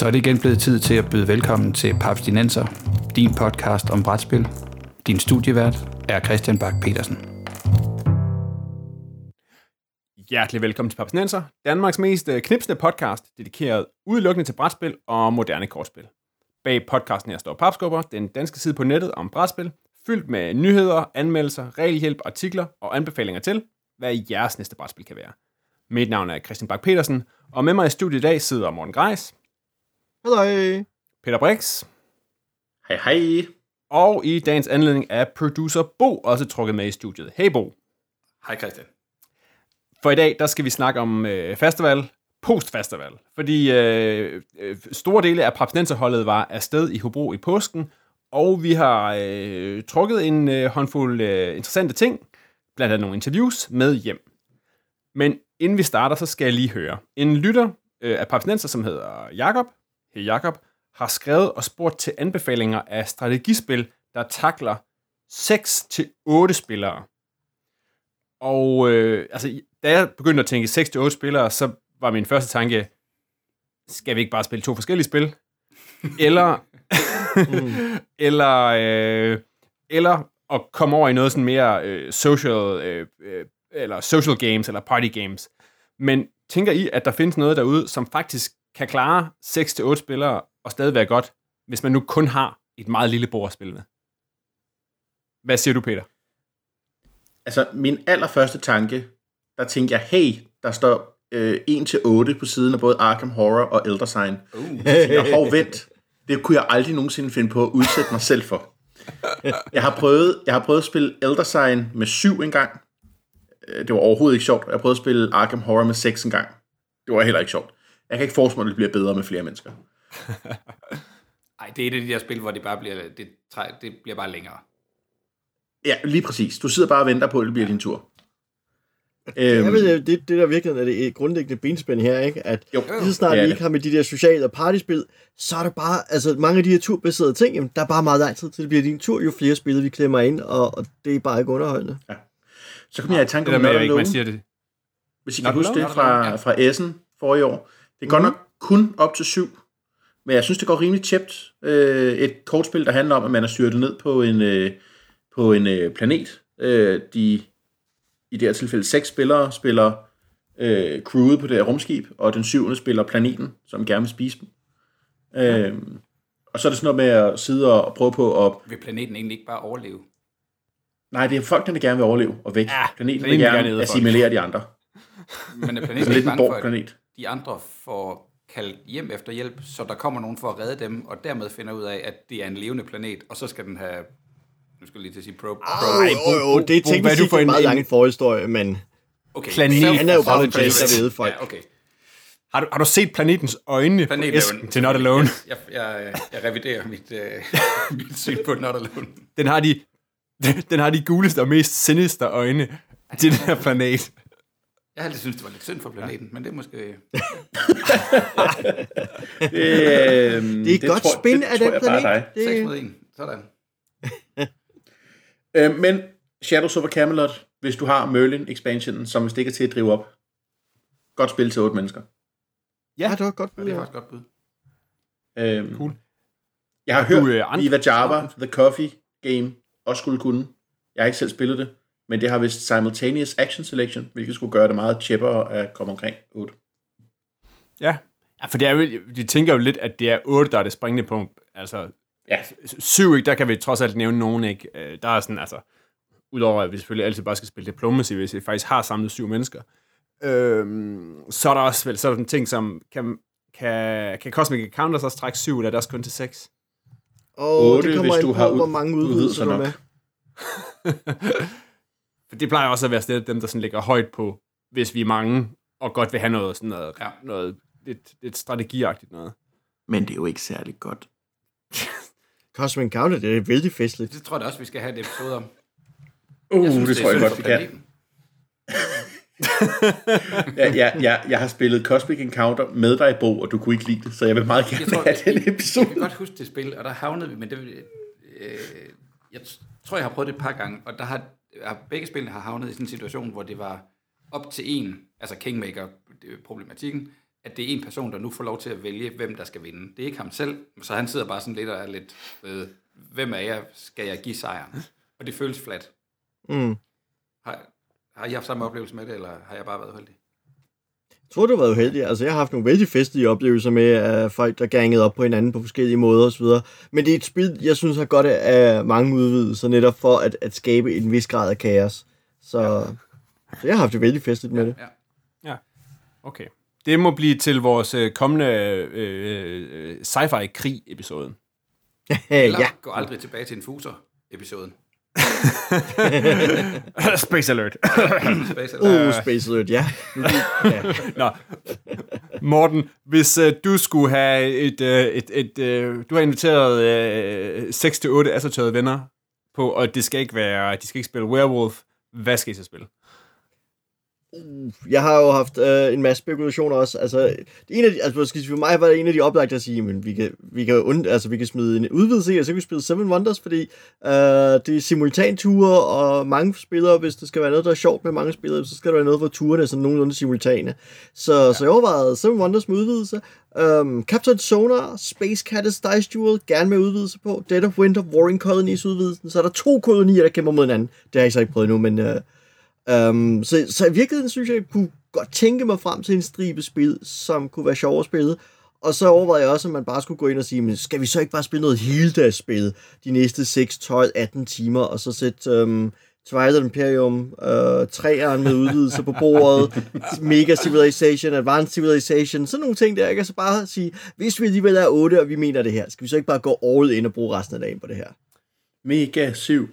Så er det igen blevet tid til at byde velkommen til Papstinenser, din podcast om brætspil. Din studievært er Christian Bak petersen Hjertelig velkommen til Papstinenser, Danmarks mest øh, knipsende podcast, dedikeret udelukkende til brætspil og moderne kortspil. Bag podcasten her står Papskubber, den danske side på nettet om brætspil, fyldt med nyheder, anmeldelser, regelhjælp, artikler og anbefalinger til, hvad jeres næste brætspil kan være. Mit navn er Christian Bak petersen og med mig i studiet i dag sidder Morten Greis. Hej. Peter Brix. Hej hej. Og i dagens anledning er producer Bo også trukket med i studiet. Hej Bo. Hej Christian. For i dag, der skal vi snakke om øh, festival, post-festival. Fordi øh, øh, store dele af Papsnenserholdet var afsted i Hobro i påsken, og vi har øh, trukket en øh, håndfuld øh, interessante ting, blandt andet nogle interviews, med hjem. Men inden vi starter, så skal jeg lige høre. En lytter øh, af Papsnenser, som hedder Jakob, hey Jakob, har skrevet og spurgt til anbefalinger af strategispil, der takler 6-8 spillere. Og øh, altså, da jeg begyndte at tænke 6-8 spillere, så var min første tanke, skal vi ikke bare spille to forskellige spil? eller, eller, øh, eller at komme over i noget sådan mere øh, social, øh, øh, eller social games, eller party games. Men tænker I, at der findes noget derude, som faktisk kan klare 6-8 spillere og stadig være godt, hvis man nu kun har et meget lille bord at spille med? Hvad siger du, Peter? Altså, min allerførste tanke, der tænkte jeg, hey, der står øh, 1-8 på siden af både Arkham Horror og Elder Sign. Uh. Jeg har vent. Det kunne jeg aldrig nogensinde finde på at udsætte mig selv for. Jeg har prøvet, jeg har prøvet at spille Elder Sign med 7 engang. Øh, det var overhovedet ikke sjovt. Jeg har prøvet at spille Arkham Horror med 6 engang. Det var heller ikke sjovt. Jeg kan ikke forestille mig, at det bliver bedre med flere mennesker. Nej, det er et af de der spil, hvor det bare bliver, det, det bliver bare længere. Ja, lige præcis. Du sidder bare og venter på, at det bliver din tur. Øhm, jeg ved, det, det der virkelig er det grundlæggende benspænd her, ikke? at jo, lige så snart vi ikke har med de der sociale og partyspil, så er der bare, altså mange af de her turbaserede ting, jamen, der er bare meget lang tid til det bliver din tur, jo flere spil vi klemmer ind, og, og det er bare ikke underholdende. Ja. Så kommer jeg i tanke om noget, man siger det. Hvis I kan huske det fra, fra Essen forrige år. Det er godt nok kun op til syv, men jeg synes, det går rimelig tjept. Øh, et kortspil, der handler om, at man er styrtet ned på en, øh, på en øh, planet. Øh, de, I det her tilfælde, seks spillere spiller øh, crewet på det her rumskib, og den syvende spiller planeten, som gerne vil spise dem. Ja. Øh, og så er det sådan noget med at sidde og prøve på at... Vil planeten egentlig ikke bare overleve? Nej, det er folk, der gerne vil overleve og væk. Ja, planeten vil gerne, gerne assimilere de andre. Men er planeten ikke bange for, at de andre får kaldt hjem efter hjælp, så der kommer nogen for at redde dem, og dermed finder ud af, at det er en levende planet, og så skal den have nu skal jeg lige til at sige pro. pro. Ej, oh, oh, det er teknisk set en meget lang forhistorie, men okay. planet, han er jo bare en der ved folk. Ja, okay. Har du, har du set planetens øjne Planet på æsken til Not Alone? Jeg, jeg, jeg, jeg reviderer mit, uh, mit syn på Not Alone. Den har de, den har de guleste og mest sinister øjne til den her planet. Jeg har altid syntes, det var lidt synd for planeten, ja. men det er måske... det, øh, det er et godt tror, spin af den planet. Det... 6 mod 1. Sådan. øh, men Shadows over Camelot, hvis du har Merlin expansionen, som hvis det ikke er til at drive op. Godt spil til otte mennesker. Ja, ja det var godt bud. Det var et godt bud. Øhm, cool. Jeg har hørt, du, uh, Viva Java, The Coffee Game, også skulle kunne. Jeg har ikke selv spillet det, men det har vist simultaneous action selection, hvilket skulle gøre det meget chipper at komme omkring 8. Ja, ja for det er jo, de tænker jo lidt, at det er 8, der er det springende punkt. Altså, ja. 7, ikke, der kan vi trods alt nævne nogen, ikke? Øh, der er sådan, altså, udover at vi selvfølgelig altid bare skal spille diplomacy, hvis vi faktisk har samlet syv mennesker, øhm, så er der også vel sådan ting som, kan, kan, kan Cosmic Encounters også trække 7, eller er det også kun til 6? Åh, oh, det kommer hvis du har hvor mange udvidelser du er med. For det plejer også at være stedet dem, der sådan ligger højt på, hvis vi er mange, og godt vil have noget, sådan noget, ja. noget lidt, lidt strategiagtigt noget. Men det er jo ikke særlig godt. Cosmic Encounter, det er vældig festligt. Det tror jeg også, vi skal have et episode om. Uh, jeg synes, det, det tror jeg godt, vi kan. ja, ja, ja, jeg har spillet Cosmic Encounter med dig, Bo, og du kunne ikke lide det, så jeg vil meget gerne jeg tror, have den episode. Jeg kan godt huske det spil, og der havnede vi, men det, øh, jeg tror, jeg har prøvet det et par gange, og der har begge spillene har havnet i sådan en situation, hvor det var op til en, altså Kingmaker-problematikken, at det er en person, der nu får lov til at vælge, hvem der skal vinde. Det er ikke ham selv, så han sidder bare sådan lidt og er lidt, øh, hvem er jeg, skal jeg give sejren? Og det føles flat. Mm. Har, har I haft samme oplevelse med det, eller har jeg bare været uheldig? Jeg tror, du har været uheldig. Altså, jeg har haft nogle vældig festlige oplevelser med uh, folk, der gangede op på hinanden på forskellige måder osv. Men det er et spil, jeg synes har godt af mange udvidelser, netop for at, at skabe en vis grad af kaos. Så, ja. så jeg har haft det vældig festligt med ja, det. Ja. ja, okay. Det må blive til vores øh, kommende øh, øh, sci-fi-krig-episode. Eller ja. gå aldrig tilbage til en fuser-episoden. Space Alert. Space Alert. Uh, Space Alert, ja. ja. Nå. Morten, hvis uh, du skulle have et... Uh, et, et uh, du har inviteret uh, 6-8 assorterede venner på, og det skal ikke være... De skal ikke spille Werewolf. Hvad skal I så spille? Jeg har jo haft uh, en masse spekulationer også. Altså, en af de, altså, for mig var det en af de oplagte at sige, men vi kan, vi kan, und, altså, vi kan smide en udvidelse i, og så kan vi spille Seven Wonders, fordi uh, det er simultanture, og mange spillere, hvis det skal være noget, der er sjovt med mange spillere, så skal der være noget, hvor turene er sådan nogenlunde simultane. Så, ja. så jeg overvejede Seven Wonders med udvidelse. Um, Captain Sonar, Space Cadets Dice Duel, gerne med udvidelse på. Dead of Winter, Warring Colonies udvidelsen. Så er der to kolonier, der kæmper mod hinanden. Det har jeg så ikke prøvet endnu, men... Uh, Um, så, så i virkeligheden synes jeg, jeg kunne godt tænke mig frem til en stribe spil, som kunne være sjovere at spille. Og så overvejede jeg også, at man bare skulle gå ind og sige, men skal vi så ikke bare spille noget heldagsspil de næste 6, 12, 18 timer, og så sætte um, Twilight Imperium, uh, træeren med udvidelse på bordet, Mega Civilization, Advanced Civilization, sådan nogle ting der, ikke? Altså bare sige, hvis vi alligevel er 8, og vi mener det her, skal vi så ikke bare gå all in og bruge resten af dagen på det her? Mega 7.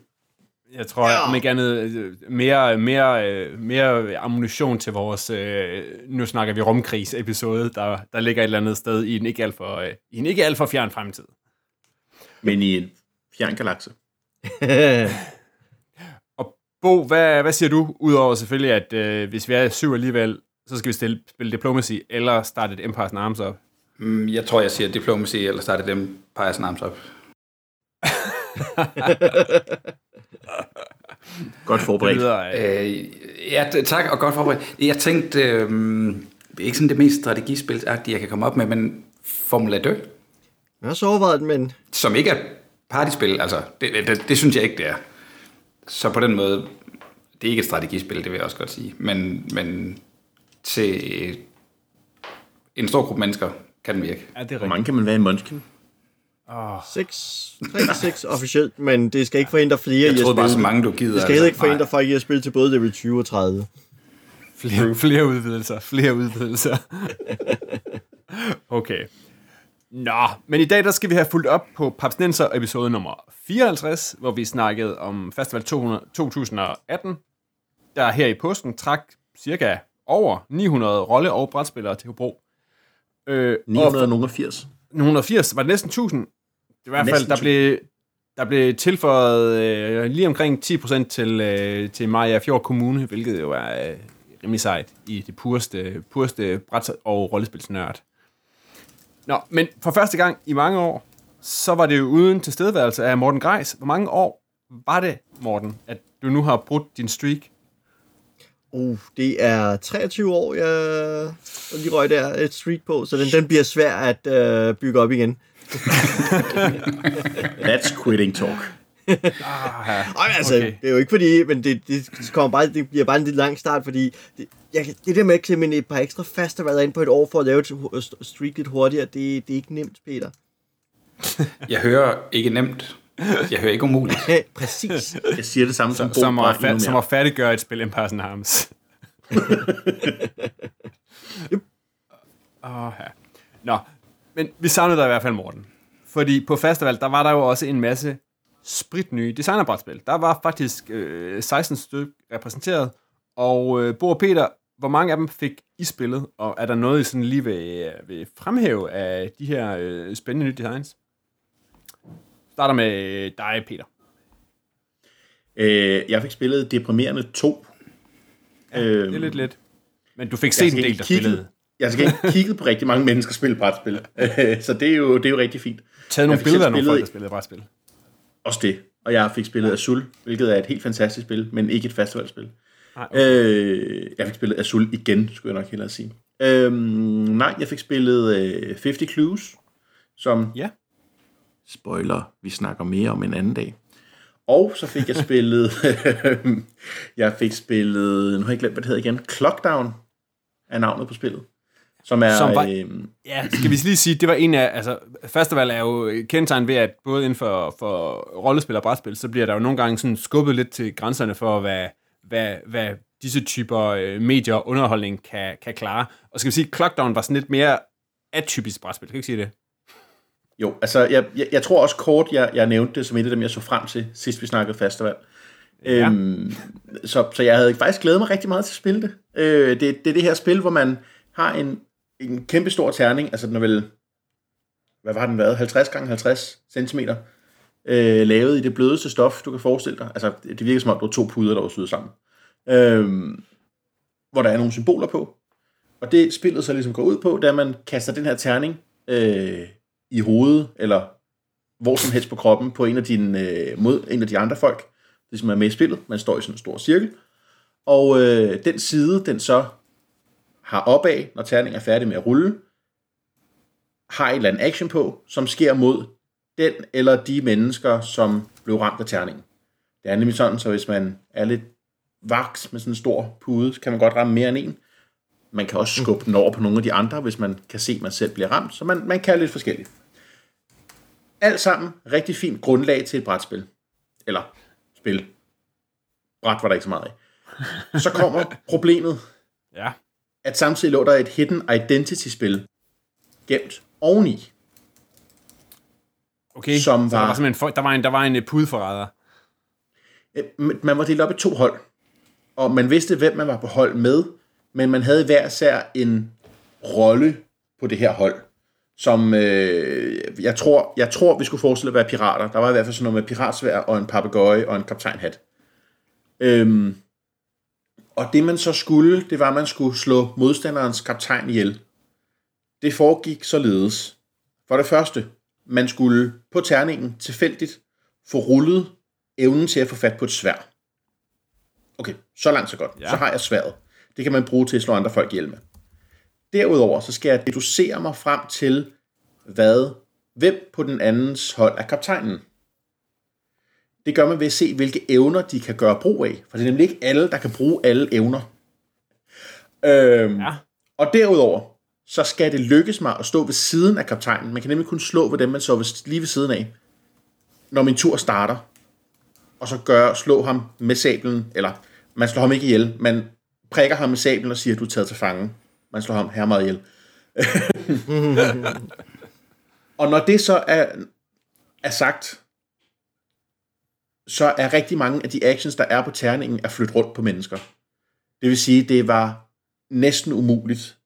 Jeg tror, ja. om ikke andet, mere, mere, mere ammunition til vores, øh, nu snakker vi rumkrigs-episode, der, der ligger et eller andet sted i en ikke alt for, øh, i en ikke alt for fjern fremtid. Men i en fjern galakse. og Bo, hvad, hvad siger du, udover selvfølgelig, at øh, hvis vi er syv alligevel, så skal vi stille, spille Diplomacy, eller starte et Empire's Arms op? Mm, jeg tror, jeg siger Diplomacy, eller starte et Empire's Arms op. godt forberedt. Øh, ja, tak, og godt forberedt. Jeg tænkte, øh, det er ikke sådan det mest strategispil jeg kan komme op med, men Formula 2. Jeg har så overvejet men... Som ikke er partyspil, altså, det, det, det, synes jeg ikke, det er. Så på den måde, det er ikke et strategispil, det vil jeg også godt sige. Men, men til en stor gruppe mennesker kan den virke. Ja, det er Hvor mange kan man være i Munchkin? Oh. 6, 3 6 officielt, men det skal ikke forhindre flere jeg i at spille. bare så mange, du gider. Det skal altså. ikke forhindre Nej. folk i at spille til både level 20 og 30. Flere, flere udvidelser, flere udvidelser. okay. Nå, men i dag der skal vi have fulgt op på Papsnenser episode nummer 54, hvor vi snakkede om Festival 200, 2018, der her i påsken trak cirka over 900 rolle- og brætspillere til Hobro. Øh, 980. 980, var det næsten 1000? I hvert fald, der blev, der blev tilføjet øh, lige omkring 10% til, øh, til Maja Fjord Kommune, hvilket jo er øh, rimelig sejt i det pureste, pureste bræt- og rollespilsnørd. Nå, men for første gang i mange år, så var det jo uden tilstedeværelse af Morten Greis. Hvor mange år var det, Morten, at du nu har brudt din streak? Uh, det er 23 år, jeg lige røg der et streak på, så den, den bliver svær at uh, bygge op igen. That's quitting talk. ah, Ej, altså, okay. det er jo ikke fordi, men det, det, kommer bare, det bliver bare en lidt lang start, fordi det, jeg, det der med at klemme et par ekstra faste været ind på et år for at lave et streak lidt hurtigere, det, det er ikke nemt, Peter. jeg hører ikke nemt. Jeg hører ikke umuligt. Præcis. Jeg siger det samme som, som, som, at, fa- som at færdiggøre et spil Empires and Arms. yep. oh, ja. Nå, men vi savnede dig i hvert fald, Morten. Fordi på festival, der var der jo også en masse spritnye designerbrætspil. Der var faktisk øh, 16 stykker repræsenteret, og øh, Bo og Peter, hvor mange af dem fik I spillet, og er der noget, I sådan lige vil, vil fremhæve af de her øh, spændende nye designs? Starter med dig, Peter. Øh, jeg fik spillet Deprimerende 2. Ja, øhm, det er øhm, lidt let. Men du fik set en del, der spillede. Jeg skal ikke kigge på rigtig mange mennesker spille brætspil. så det er, jo, det er jo rigtig fint. Taget nogle billeder af nogle folk, der spillede brætspil. Også det. Og jeg fik spillet Azul, hvilket er et helt fantastisk spil, men ikke et festivalspil. Nej, okay. øh, jeg fik spillet Azul igen, skulle jeg nok hellere sige. Øhm, nej, jeg fik spillet øh, 50 Clues, som... Ja. Spoiler, vi snakker mere om en anden dag. Og så fik jeg spillet... jeg fik spillet... Nu har jeg glemt, hvad det hedder igen. Clockdown er navnet på spillet. Som er... Som var, øh, ja, skal vi lige sige, det var en af... Altså, festival er jo kendetegn ved, at både inden for, for rollespil og brætspil, så bliver der jo nogle gange sådan skubbet lidt til grænserne for, hvad, hvad, hvad disse typer øh, medier og underholdning kan, kan klare. Og skal vi sige, Clockdown var sådan lidt mere atypisk brætspil. Kan du ikke sige det? Jo, altså jeg, jeg, jeg tror også kort, jeg, jeg nævnte det som et af dem, jeg så frem til, sidst vi snakkede festival. Ja. Øhm, så, så jeg havde faktisk glædet mig rigtig meget til at spille det. Øh, det. Det er det her spil, hvor man har en, en kæmpe stor terning, altså den er vel, hvad var den været, 50 gange 50 cm, øh, lavet i det blødeste stof, du kan forestille dig. Altså det virker som om, du var to puder, der var syet sammen. Øh, hvor der er nogle symboler på. Og det spillet så ligesom går ud på, da at man kaster den her terning øh, i hovedet, eller hvor som helst på kroppen, på en af, dine, øh, mod en af de andre folk, det som er med i spillet. Man står i sådan en stor cirkel. Og øh, den side, den så har opad, når terningen er færdig med at rulle, har et eller andet action på, som sker mod den eller de mennesker, som blev ramt af terningen. Det er nemlig sådan, så hvis man er lidt vaks med sådan en stor pude, så kan man godt ramme mere end en. Man kan også skubbe den over på nogle af de andre, hvis man kan se, at man selv bliver ramt. Så man, man kan lidt forskelligt. Alt sammen rigtig fint grundlag til et brætspil. Eller spil. Bræt var der ikke så meget af. Så kommer problemet. Ja. At samtidig lå der et hidden identity-spil gemt oveni. Okay, Som så der var- var, simpelthen, der var en, der var en øh, pudeforræder. Øh, Man var delt op i to hold, og man vidste, hvem man var på hold med, men man havde hver sær en rolle på det her hold, som øh, jeg, tror, jeg tror, vi skulle forestille at være pirater. Der var i hvert fald sådan noget med piratsvær og en papegøje og en kaptajnhat. Øhm, og det man så skulle, det var, at man skulle slå modstanderens kaptajn ihjel. Det foregik således. For det første, man skulle på terningen tilfældigt få rullet evnen til at få fat på et svær. Okay, så langt så godt. Ja. Så har jeg sværet. Det kan man bruge til at slå andre folk ihjel med. Derudover så skal jeg deducere mig frem til, hvad, hvem på den andens hold er kaptajnen. Det gør man ved at se, hvilke evner de kan gøre brug af. For det er nemlig ikke alle, der kan bruge alle evner. Øhm, Ja. Og derudover, så skal det lykkes mig at stå ved siden af kaptajnen. Man kan nemlig kun slå ved dem, man så ved, lige ved siden af, når min tur starter. Og så gør, slå ham med sablen, eller man slår ham ikke ihjel, man prikker ham med sablen og siger, at du er taget til fange. Man slår ham her meget ihjel. og når det så er, er sagt, så er rigtig mange af de actions, der er på terningen, at flytte rundt på mennesker. Det vil sige, det var næsten umuligt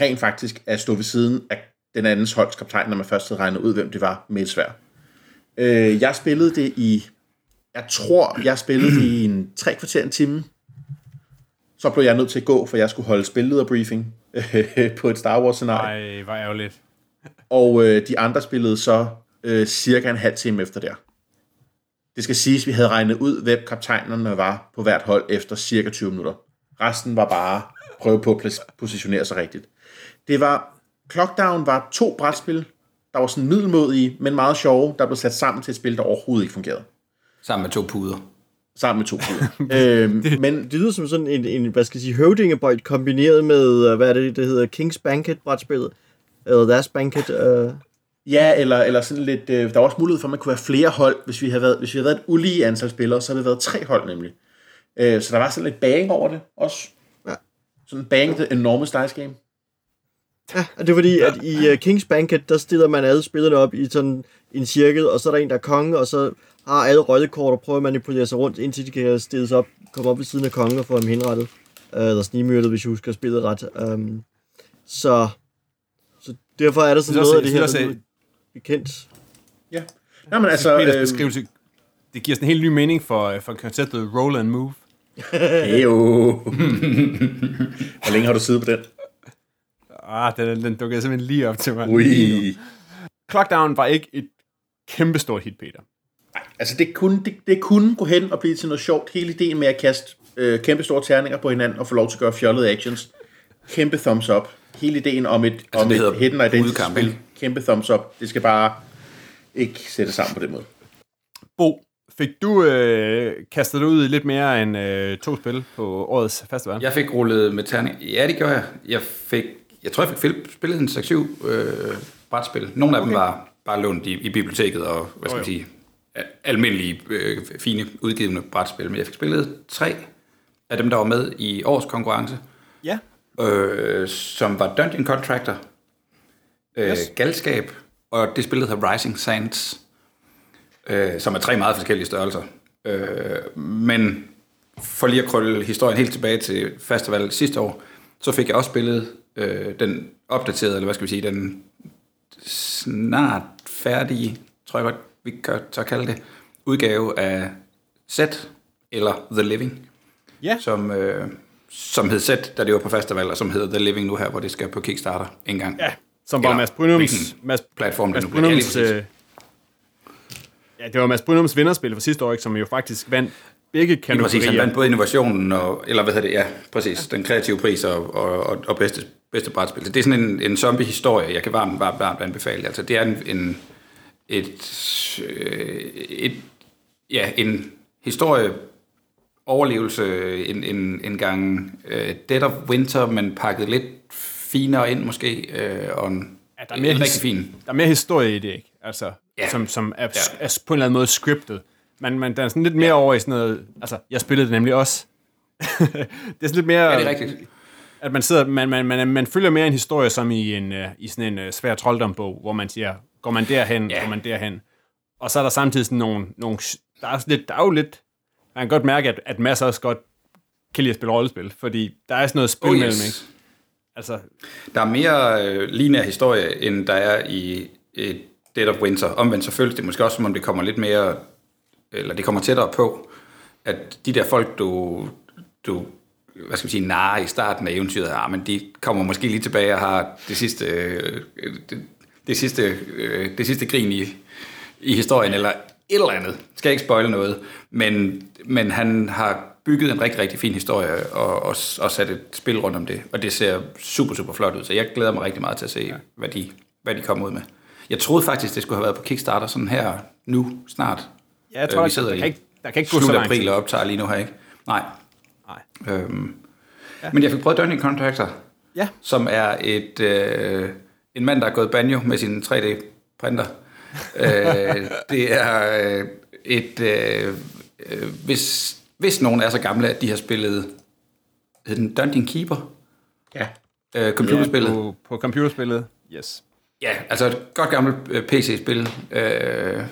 rent faktisk at stå ved siden af den andens holdskaptajn, når man først havde regnet ud, hvem det var med et svær. Øh, jeg spillede det i, jeg tror, jeg spillede det i en tre kvarter en time. Så blev jeg nødt til at gå, for jeg skulle holde spillederbriefing øh, på et Star Wars scenarie. Ej, hvor ærgerligt. Og øh, de andre spillede så øh, cirka en halv time efter der. Det skal siges, at vi havde regnet ud, hvem kaptajnerne var på hvert hold efter cirka 20 minutter. Resten var bare prøve på at positionere sig rigtigt. Det var, Clockdown var to brætspil, der var sådan middelmodige, men meget sjove, der blev sat sammen til et spil, der overhovedet ikke fungerede. Sammen med to puder. Sammen med to puder. øhm, men Det lyder som sådan en, en hvad skal jeg sige, høvdingebøjt kombineret med, øh, hvad er det, det hedder, King's Banquet brætspillet. Eller Last Banquet. Øh. Ja, eller, eller sådan lidt, øh, der var også mulighed for, at man kunne være flere hold. Hvis vi havde været, hvis vi havde været et ulige antal spillere, så havde det været tre hold nemlig. Øh, så der var sådan lidt bang over det også. Ja. Sådan bang the enormous dice game. Ja, og det er fordi, at i uh, King's Banquet, der stiller man alle spillerne op i sådan en cirkel, og så er der en, der er konge, og så har alle rollekort og prøver at manipulere sig rundt, indtil de kan stilles op, komme op ved siden af kongen og få ham henrettet. Uh, eller snimyrtet, hvis jeg husker spillet ret. Um, så, så derfor er der sådan noget af også- det her, er bekendt. Ja. Nå, men altså... Peters Øh, beskrivelse, det giver sådan en helt ny mening for, for konceptet roll and move. Heyo. Hvor længe har du siddet på den? Ah, den, den dukkede simpelthen lige op til mig. Ui. Clockdown var ikke et kæmpestort hit, Peter. Altså, det kunne, det, det kunne gå hen og blive til noget sjovt. Hele ideen med at kaste øh, kæmpe store terninger på hinanden og få lov til at gøre fjollede actions, kæmpe thumbs up. Hele ideen om et, Altså, om det et hidden identity udkamp, spil? Kæmpe thumbs up. Det skal bare ikke sætte sammen på den måde. Bo, fik du øh, kastet dig ud i lidt mere end øh, to spil på årets festival? Jeg fik rullet med terning. Ja, det gjorde jeg. Jeg fik, jeg tror, jeg fik spillet en 6-7 øh, brætspil. Nogle af okay. dem var bare lånt i, i biblioteket og, hvad skal man sige, al- almindelige, øh, fine, udgivende brætspil. Men jeg fik spillet tre af dem, der var med i års konkurrence, Ja. øh, som var Dungeon Contractor, øh, yes. Galskab, og det spil, der hedder Rising Sands, øh, som er tre meget forskellige størrelser. Øh, men for lige at krølle historien helt tilbage til festivalet sidste år, så fik jeg også spillet øh, den opdaterede, eller hvad skal vi sige, den snart færdige, tror jeg godt, vi kan så kalde det, udgave af Set, eller The Living, Ja. som, øh, som hed Set, da det var på festival, og som hedder The Living nu her, hvor det skal på Kickstarter en gang. Ja, som var Eller Mads Brynums... Mads, platform Mads. Ja, Brynums... præcis. Øh, ja, det var Mads Brynums vinderspil for sidste år, ikke, som jo faktisk vandt begge Lige præcis, han kategorier. vandt både innovationen, og, eller hvad hedder det, ja, præcis, den kreative pris og, og, og, bedste, bedste brætspil. Så det er sådan en, en zombie-historie, jeg kan varmt, varmt, varmt anbefale. Altså, det er en, en et, øh, et, ja, en historie, overlevelse, en, en, en gang øh, Dead of Winter, men pakket lidt finere ind måske, øh, og en, Ja, der er mere en rigtig fin. Der er mere historie i det, ikke? Altså, Ja. som, som er, Ja. er, på en eller anden måde scriptet. Men, men der er sådan lidt mere over i sådan noget... Altså, jeg spillede det nemlig også. det er sådan lidt mere... Ja, det er rigtigt. At man sidder... Man, man, man, man følger mere en historie som i, en, uh, i sådan en uh, svær trolddombog, hvor man siger, går man derhen, Ja. går man derhen. Og så er der samtidig sådan nogle... nogle der, er lidt, der er jo lidt... Man kan godt mærke, at, at masser også godt kan lide at spille rollespil, fordi der er sådan noget spil Oh, mellem, yes. ikke? Altså, Der er mere øh, lineær historie, end der er i et Dead of Winter. Omvendt så føles det måske også, som om det kommer lidt mere, eller det kommer tættere på, at de der folk, du, du hvad skal vi sige, narer i starten af eventyret, ah, men de kommer måske lige tilbage og har det sidste, øh, det, det sidste, øh, det sidste grin i, i historien, eller et eller andet. Skal ikke spoile noget, men, men han har bygget en rigtig, rigtig fin historie og, og, og sat et spil rundt om det, og det ser super, super flot ud, så jeg glæder mig rigtig meget til at se, ja. hvad, de, hvad de kommer ud med. Jeg troede faktisk, det skulle have været på Kickstarter sådan her nu snart. ja, jeg tror, vi øh, sidder der, i kan ikke, der kan ikke gå så slut lang april og optager lige nu her, ikke? Nej. Nej. Øhm, ja. Men jeg fik prøvet Dungeon Contractor, Ja. som er et øh, en mand, der er gået banjo med sin 3D-printer. øh, det er øh, et... Øh, øh, hvis, hvis nogen er så gamle, at de har spillet hed den Dungeon Keeper, Ja. øh, computerspillet. Ja, På, på computerspillet, yes. ja, altså et godt gammelt øh, PC-spil, øh,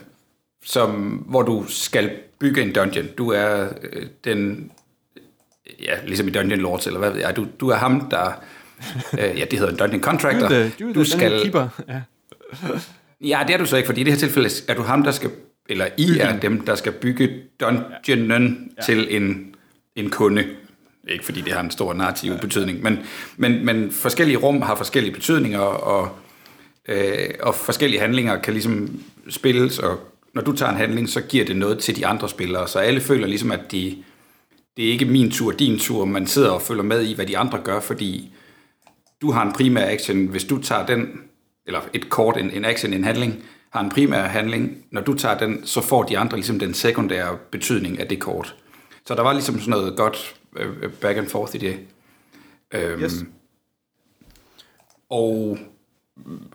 som, hvor du skal bygge en dungeon. Du er øh, den... Ja, ligesom i Dungeon Lords, eller hvad ved jeg. Du, du er ham, der... Øh, ja, det hedder en Dungeon Contractor. Du, du, du skal... Keeper. Ja. Ja, det er du så ikke, fordi i det her tilfælde er du ham, der skal, eller I er dem, der skal bygge dungeonen ja. til en, en kunde. Ikke fordi det har en stor narrativ betydning, men, men, men forskellige rum har forskellige betydninger, og, øh, og forskellige handlinger kan ligesom spilles, og når du tager en handling, så giver det noget til de andre spillere, så alle føler ligesom, at de, det er ikke min tur, din tur, man sidder og følger med i, hvad de andre gør, fordi du har en primær action, hvis du tager den, eller et kort, en, en action, en handling, har en primær handling, når du tager den, så får de andre ligesom den sekundære betydning af det kort. Så der var ligesom sådan noget godt øh, back and forth i det. Øhm, Yes. og,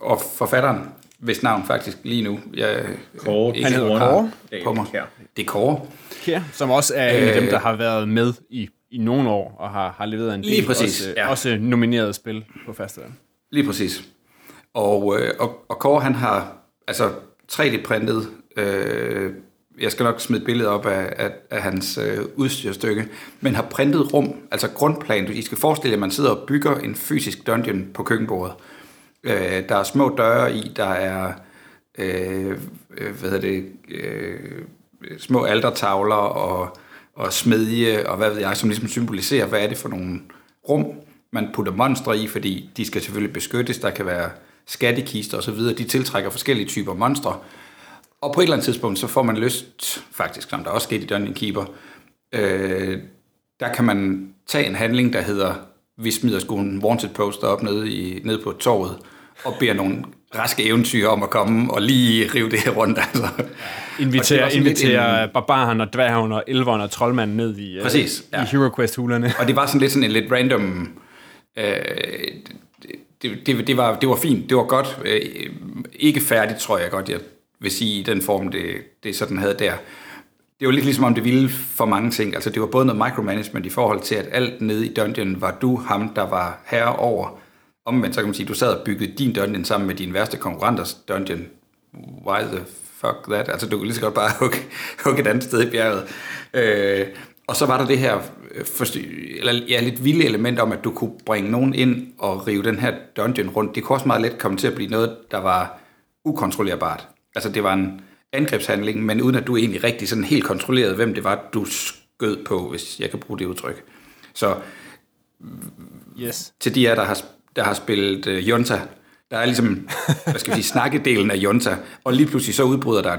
og forfatteren, hvis navn faktisk lige nu, jeg Kåre. ikke Han hedder Kåre. på mig. Det er Kåre. Kjær, som også er en af dem, Øh. der har været med i, i nogle år, og har, har leveret en del Lige præcis, også, ja. også nomineret spil på festivalen. Lige præcis. Og, øh, og, og Kåre, han har altså 3D-printet, øh, jeg skal nok smide billedet op af, af, af hans øh, udstyrstykke, men har printet rum, altså grundplan. I skal forestille jer, at man sidder og bygger en fysisk dungeon på køkkenbordet. Øh, der er små døre i, der er øh, øh hvad hedder det, øh, små altertavler og, og smedje og hvad ved jeg, som ligesom symboliserer, hvad er det for nogle rum, man putter monstre i, fordi de skal selvfølgelig beskyttes. Der kan være skattekister osv. De tiltrækker forskellige typer monstre. Og på et eller andet tidspunkt, så får man lyst, faktisk, som der også skete i Dungeon Keeper, øh, der kan man tage en handling, der hedder vi smider sgu en wanted poster op nede, i, nede på torvet, og beder nogle raske eventyr om at komme og lige rive det her rundt. Altså. Inviterer, inviterer en... barbaren og dværgen og elveren og troldmanden ned i, Præcis, ja. i Hero Quest-hulerne. Og det var sådan lidt sådan en lidt random... Øh, det, det, det, var, det var fint, det var godt. Øh, ikke færdigt, tror jeg godt, jeg vil sige, i den form, det, det sådan havde der. Det var lidt ligesom om det ville for mange ting. Altså det var både noget micromanagement i forhold til, at alt nede i dungeon var du ham, der var herre over. Omvendt så kan man sige, at du sad og byggede din dungeon sammen med din værste konkurrenters dungeon. Why the fuck that? Altså du kunne lige så godt bare hugge, hugge et andet sted i bjerget. Øh, og så var der det her eller, ja, lidt vilde element om, at du kunne bringe nogen ind og rive den her dungeon rundt. Det kunne også meget let komme til at blive noget, der var ukontrollerbart. Altså det var en angrebshandling, men uden at du egentlig rigtig sådan helt kontrollerede, hvem det var, du skød på, hvis jeg kan bruge det udtryk. Så yes. til de af der har, der har spillet uh, Junta, der er ligesom, hvad skal vi sige, snakkedelen af Junta, og lige pludselig så udbryder der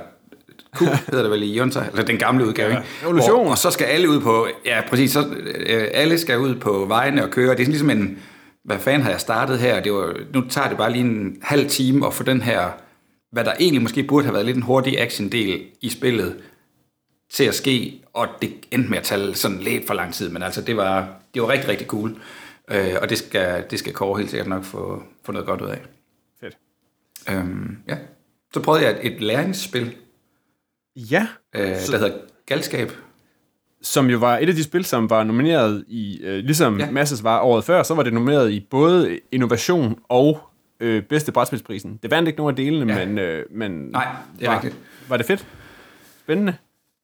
Q hedder det vel i Junta, eller den gamle udgave, ja, Evolution. Hvor, og så skal alle ud på, ja præcis, så øh, alle skal ud på vejene og køre. Det er sådan ligesom en, hvad fanden har jeg startet her? Det var, nu tager det bare lige en halv time at få den her, hvad der egentlig måske burde have været lidt en hurtig action-del i spillet, til at ske, og det endte med at tage sådan lidt for lang tid, men altså det var, det var rigtig, rigtig cool. Øh, og det skal, det skal Kåre helt sikkert nok få, få noget godt ud af. Fedt. Øhm, ja. Så prøvede jeg et, et læringsspil, Ja. øh, Så- der hedder Galskab. Som jo var et af de spil, som var nomineret i, øh, ligesom Ja. Masses var året før, så var det nomineret i både innovation og øh, bedste brætspilsprisen. Det vandt ikke nogen af delene, Ja. men, øh, men Nej, det er var, rigtigt. var det fedt? Spændende.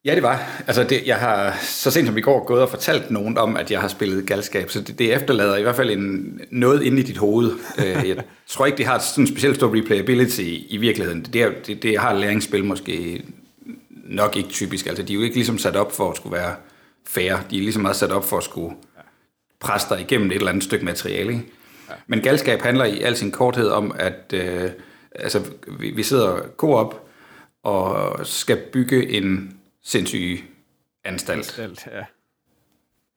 Ja, det var. Altså, det, jeg har så sent som i går gået og fortalt nogen om, at jeg har spillet galskab, så det, det efterlader i hvert fald en, noget inde i dit hoved. Øh, jeg tror ikke, det har sådan en specielt stor replayability i, i virkeligheden. Det, er, det, det har læringsspil måske nok ikke typisk. Altså, de er jo ikke ligesom sat op for at skulle være fair. De er ligesom meget sat op for at skulle presse dig igennem et eller andet stykke materiale. Ikke? Men galskab handler i al sin korthed om, at øh, altså, vi, vi sidder co-op og skal bygge en sindssyg anstalt. Alt, ja.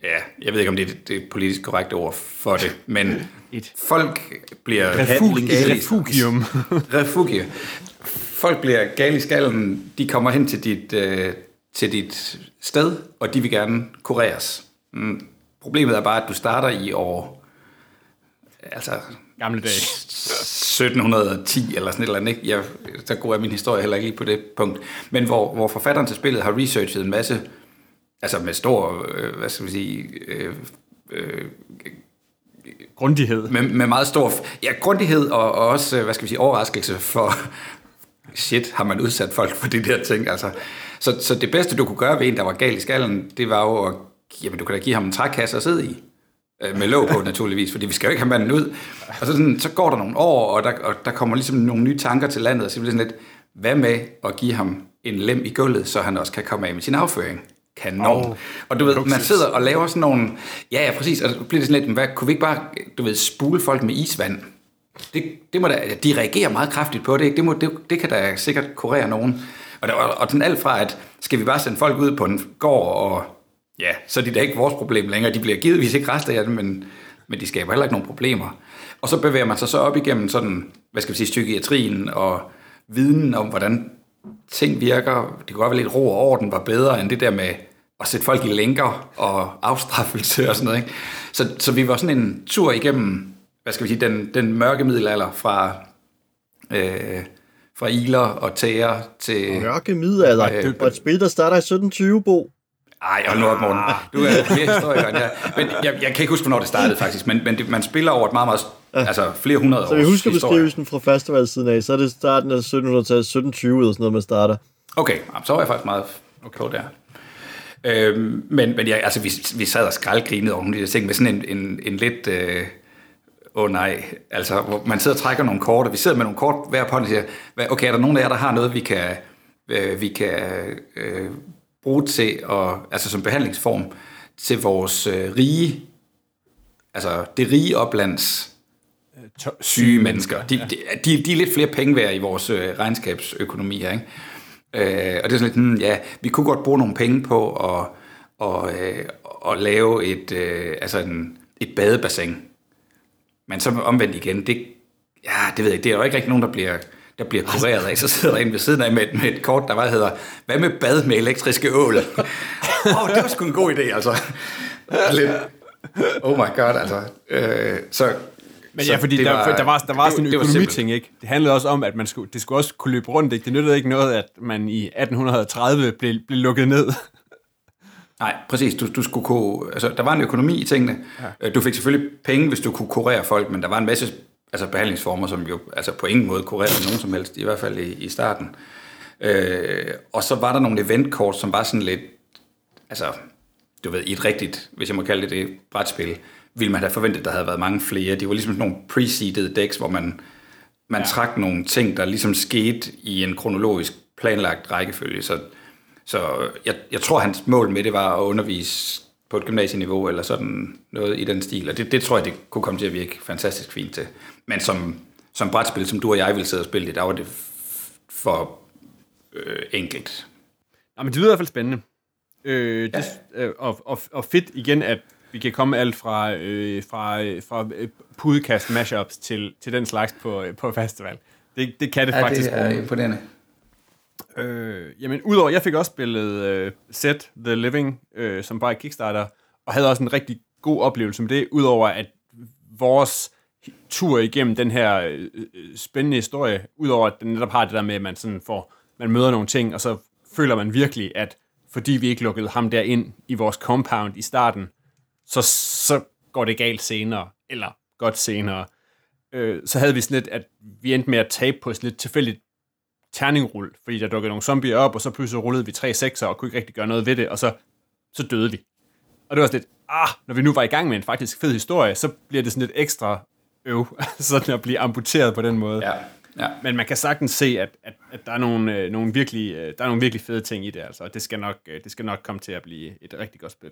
Ja, jeg ved ikke, om det er det politisk korrekte ord for det, men Et folk bliver... refugi, gal i- et refugium. Folk bliver gal i skallen, de kommer hen til dit, øh, til dit sted, og de vil gerne kureres. Mm. Problemet er bare, at du starter i år... Altså, Gamle dage. 1710 eller sådan et eller andet. Ikke? Jeg, så god er min historie heller ikke lige på det punkt. Men hvor, hvor forfatteren til spillet har researchet en masse, altså med stor, øh, hvad skal vi sige, øh, øh, Grundighed. med, med meget stor ja, grundighed og, og også, øh, hvad skal vi sige, overraskelse for, shit, har man udsat folk for de der ting. Altså. Så, så det bedste, du kunne gøre ved en, der var gal i skallen, det var jo at, jamen du kan da give ham en trækasse at sidde i. Øh, Med låg på naturligvis, fordi vi skal jo ikke have manden ud. Og så, sådan, så går der nogle år, og der, og der kommer ligesom nogle nye tanker til landet, og så bliver det sådan lidt, hvad med at give ham en lem i gulvet, så han også kan komme af med sin afføring? Kanon. Oh, og du ved, man luksus. sidder og laver sådan nogle... Ja, ja, præcis. Og så bliver det sådan lidt, hvad, kunne vi ikke bare, du ved, spule folk med isvand? Det, det må da, de reagerer meget kraftigt på det. Det, må, det, det kan da sikkert kurere nogen. Og, der, og, og alt fra, at skal vi bare sende folk ud på en gård, og ja, så er det da ikke vores problem længere. De bliver givetvis ikke rester af det, men, men de skaber heller ikke nogen problemer. Og så bevæger man sig så op igennem sådan, hvad skal vi sige, psykiatrien og viden om, hvordan ting virker. Det kunne godt være lidt ro og orden var bedre end det der med at sætte folk i lænker og afstraffelse og sådan noget. Ikke? Så, så vi var sådan en tur igennem, hvad skal vi sige, den, den mørke middelalder fra, øh, fra iler og tæger til... Mørke middelalder. Øh, Og et spil, der starter i 1720, Bo. Ej, hold nu op, Morten. Du er mere historiker end jeg. Men jeg, jeg kan ikke huske, hvornår det startede faktisk, men, men det, man spiller over et meget, meget, altså flere hundrede års Så vi husker historie. beskrivelsen fra festivalsiden af, så er det starten af 1700-tallet, 1720 eller sådan noget, man starter. Okay, så var jeg faktisk meget okay der. Øhm, men men ja, altså, vi, vi sad og skraldgrinede over nogle af de ting med sådan en, en, en lidt... Øh, Åh oh nej, altså hvor man sidder og trækker nogle kort, og vi sidder med nogle kort hver på og siger, "Hvad- okay, er der nogen af jer, der har noget, vi kan, øh, vi kan øh, bruge til, og, altså som behandlingsform, til vores øh, rige, altså det rige oplands syge mennesker. De, de, de, de er lidt flere penge værd i vores øh, regnskabsøkonomi her, ikke? Øh, og det er sådan lidt, hmm, ja, vi kunne godt bruge nogle penge på at, og, øh, at lave et, øh, altså en, et badebassin. Men så omvendt igen, det, ja, det ved jeg det er jo ikke rigtig nogen, der bliver, der bliver kureret af. Så sidder der en ved siden af med, med et kort, der bare hedder, hvad med bad med elektriske ål? Åh, oh, det var sgu en god idé, altså. Lidt, oh my god, altså. Øh, så men ja, fordi der, var, der var, der var sådan en økonomiting, ikke? Det handlede også om, at man skulle, det skulle også kunne løbe rundt, ikke? Det nyttede ikke noget, at man i 1830 blev, blev lukket ned. Nej, præcis. Du, du skulle kunne, altså, der var en økonomi i tingene. Ja. Øh, du fik selvfølgelig penge, hvis du kunne kurere folk, men der var en masse altså, behandlingsformer, som jo altså, på ingen måde kurerede nogen som helst, i hvert fald i, i starten. Øh, og så var der nogle eventkort, som var sådan lidt, altså, du ved, i et rigtigt, hvis jeg må kalde det det, brætspil, ville man have forventet, at der havde været mange flere. Det var ligesom sådan nogle pre-seeded decks, hvor man, man ja. trak nogle ting, der ligesom skete i en kronologisk planlagt rækkefølge. Så, så jeg, jeg tror, hans mål med det var at undervise på et gymnasieniveau, eller sådan noget i den stil. Og det, det tror jeg, det kunne komme til at virke fantastisk fint til. Men som, som brætspil, som du og jeg ville sidde og spille det, der var det for øh, enkelt. Ja, men det lyder i hvert fald spændende. Øh, det, ja. øh, og, og, og fedt igen, at vi kan komme alt fra, øh, fra, øh, fra øh, pudekast mashups til, til den slags på, øh, på festival. Det, det kan det ja, faktisk. det er imponerende. Øh, jamen, udover, jeg fik også spillet øh, Set The Living, øh, som bare er Kickstarter, og havde også en rigtig god oplevelse med det, udover at vores tur igennem den her øh, øh, spændende historie, udover at den netop har det der med, at man sådan får, man møder nogle ting, og så føler man virkelig, at fordi vi ikke lukkede ham der ind i vores compound i starten, så, så går det galt senere, eller godt senere. Øh, så havde vi sådan lidt, at vi endte med at tabe på sådan lidt tilfældigt terningrull, fordi der dukkede nogle zombier op, og så pludselig rullede vi tre sekser og kunne ikke rigtig gøre noget ved det, og så, så døde vi. Og det var sådan lidt, ah, når vi nu var i gang med en faktisk fed historie, så bliver det sådan lidt ekstra øv, sådan at blive amputeret på den måde. Ja. Ja. Men man kan sagtens se, at, at, at der, er nogle, øh, nogle virkelig, øh, der er nogle virkelig fede ting i det, altså. det skal, nok, øh, det skal nok komme til at blive et rigtig godt spil.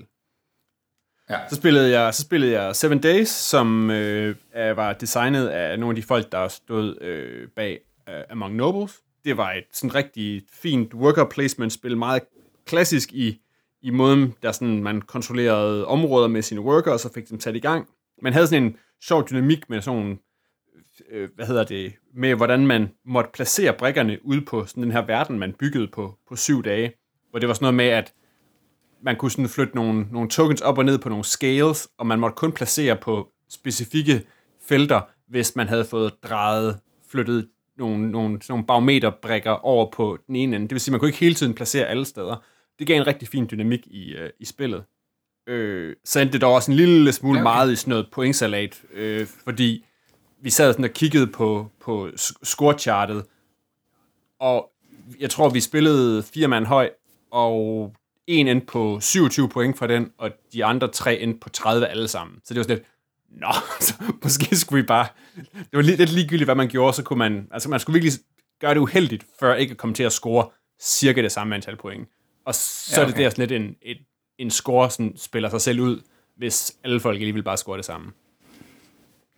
Ja. Så, spillede jeg, så spillede jeg Seven Days, som øh, var designet af nogle af de folk, der stod øh, bag uh, Among Nobles. Det var et sådan rigtig fint worker placement spil, meget klassisk i, i måden, der sådan, man kontrollerede områder med sine workers og så fik dem sat i gang. Man havde sådan en sjov dynamik med sådan øh, hvad hedder det, med hvordan man måtte placere brikkerne ud på sådan den her verden, man byggede på, på syv dage. Hvor det var sådan noget med, at man kunne sådan flytte nogle, nogle tokens op og ned på nogle scales, og man måtte kun placere på specifikke felter, hvis man havde fået drejet, flyttet nogle, nogle, nogle barometerbrikker over på den ene ende. Det vil sige, man kunne ikke hele tiden placere alle steder. Det gav en rigtig fin dynamik i, øh, i spillet. Øh, så endte det dog også en lille smule okay. meget i sådan noget pointsalat, øh, fordi vi sad sådan og kiggede på, på scorechartet, og jeg tror, vi spillede fire mand høj, og en endte på 27 point for den, og de andre tre endte på 30 alle sammen. Så det var sådan lidt, nå, så måske skulle vi bare... Det var lidt, lidt ligegyldigt, hvad man gjorde, så kunne man... Altså, man skulle virkelig gøre det uheldigt, før ikke at komme til at score cirka det samme antal point. Og så ja, okay. er det der sådan lidt en, en, en score, som spiller sig selv ud, hvis alle folk alligevel bare score det samme.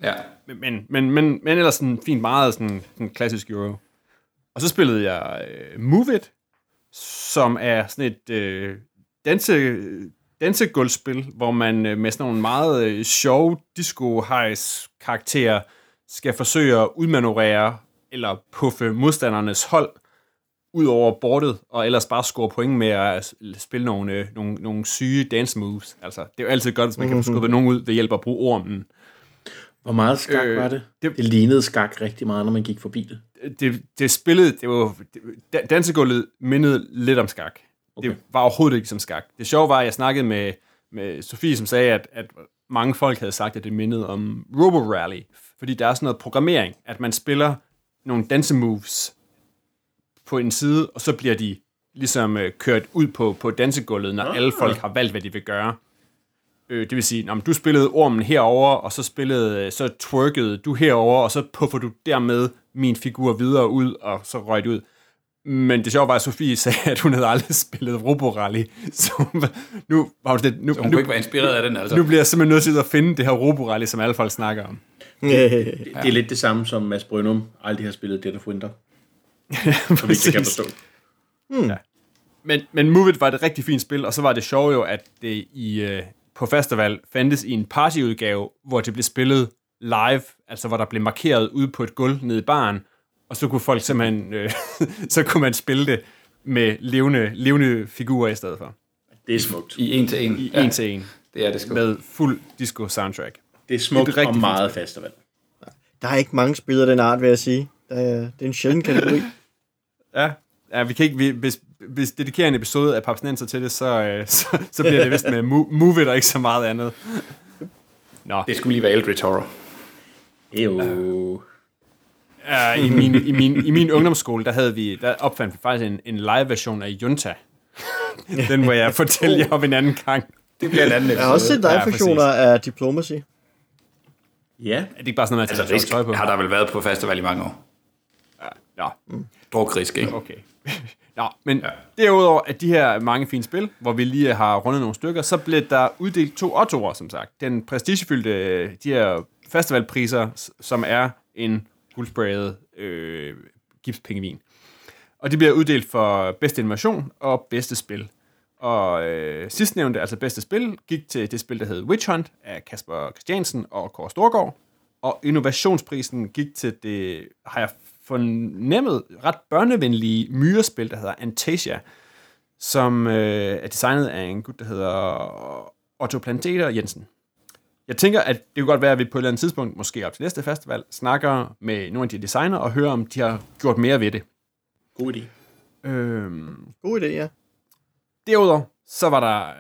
Ja. Men, men, men, men, men ellers sådan fint meget sådan, sådan klassisk Euro. Og så spillede jeg uh, Move It, som er sådan et øh, danse, dansegulvspil, hvor man øh, med sådan nogle meget øh, sjove disco karakterer skal forsøge at udmanøvrere eller puffe modstandernes hold ud over bordet, og ellers bare score point med at spille nogle, øh, nogle, nogle syge dance moves. Altså, det er jo altid godt, hvis man kan få mhm. skubbet nogen ud ved hjælp at bruge ormen. Hvor meget skak øh, var det? det? Det lignede skak rigtig meget, når man gik forbi det det, det spillede, det var, det, dansegulvet mindede lidt om skak. Okay. Det var overhovedet ikke som skak. Det sjove var, at jeg snakkede med, med Sofie, som sagde, at, at mange folk havde sagt, at det mindede om Robo Rally, fordi der er sådan noget programmering, at man spiller nogle dansemoves på en side, og så bliver de ligesom øh, kørt ud på, på dansegulvet, når alle folk har valgt, hvad de vil gøre. Øh, det vil sige, om du spillede ormen herover og så spillede, øh, så twerkede du herover og så puffer du dermed min figur videre ud, og så røg det ud. Men det sjove var, at Sofie sagde, at hun havde aldrig spillet Roborally. Så nu, var det, nu, så hun nu, kunne ikke være inspireret af den, altså. Nu bliver jeg simpelthen nødt til at finde det her Roborally, som alle folk snakker om. Det, det, det er lidt det samme, som Mads Brynum aldrig har spillet Dead of Winter. ja, som vi ikke kan forstå. Hmm. Ja. Men, men Move It var et rigtig fint spil, og så var det sjovt jo, at det i, uh, på festival fandtes i en partyudgave, hvor det blev spillet live, altså hvor der blev markeret ude på et gulv nede i baren, og så kunne folk simpelthen, øh, så kunne man spille det med levende, levende figurer i stedet for. Det er smukt. I en til en. I ja. en til en. Det er det sgu. Med fuld disco soundtrack. Det er smukt det er og meget festival. Der er ikke mange spillere af den art, vil jeg sige. Er, det er en sjælden kategori. ja, ja, vi kan ikke, vi, hvis, hvis dedikerer en episode af Papsnenser til det, så, øh, så, så bliver det vist med Move It og ikke så meget andet. Nå. Det skulle lige være Eldritch Horror. Jo. Ja, i, min, i, min, I min ungdomsskole, der, havde vi, der opfandt vi faktisk en, en live-version af Junta. Den må jeg fortælle jer om en anden gang. Det bliver en anden episode. Jeg har også set live-versioner ja, af Diplomacy. Ja. Er det ikke bare sådan noget, man altså, tøj på? har der vel været på festival i mange år. Ja. ja. Mm. Drukrisk, ikke? Okay. Nå, men ja. derudover at de her mange fine spil, hvor vi lige har rundet nogle stykker, så blev der uddelt to ottoer, som sagt. Den prestigefyldte, de her festivalpriser, som er en guldsprayet øh, gipspengevin. Og det bliver uddelt for bedste innovation og bedste spil. Og øh, sidstnævnte, altså bedste spil, gik til det spil, der hed Witch Hunt af Kasper Christiansen og Kåre Storgård. Og innovationsprisen gik til det, har jeg fornemmet, ret børnevenlige myrespil, der hedder Antasia, som øh, er designet af en gut, der hedder Otto Planteter Jensen. Jeg tænker, at det kunne godt være, at vi på et eller andet tidspunkt, måske op til næste festival, snakker med nogle af de designer og hører, om de har gjort mere ved det. God idé. Øhm, God idé, ja. Derudover, så var der,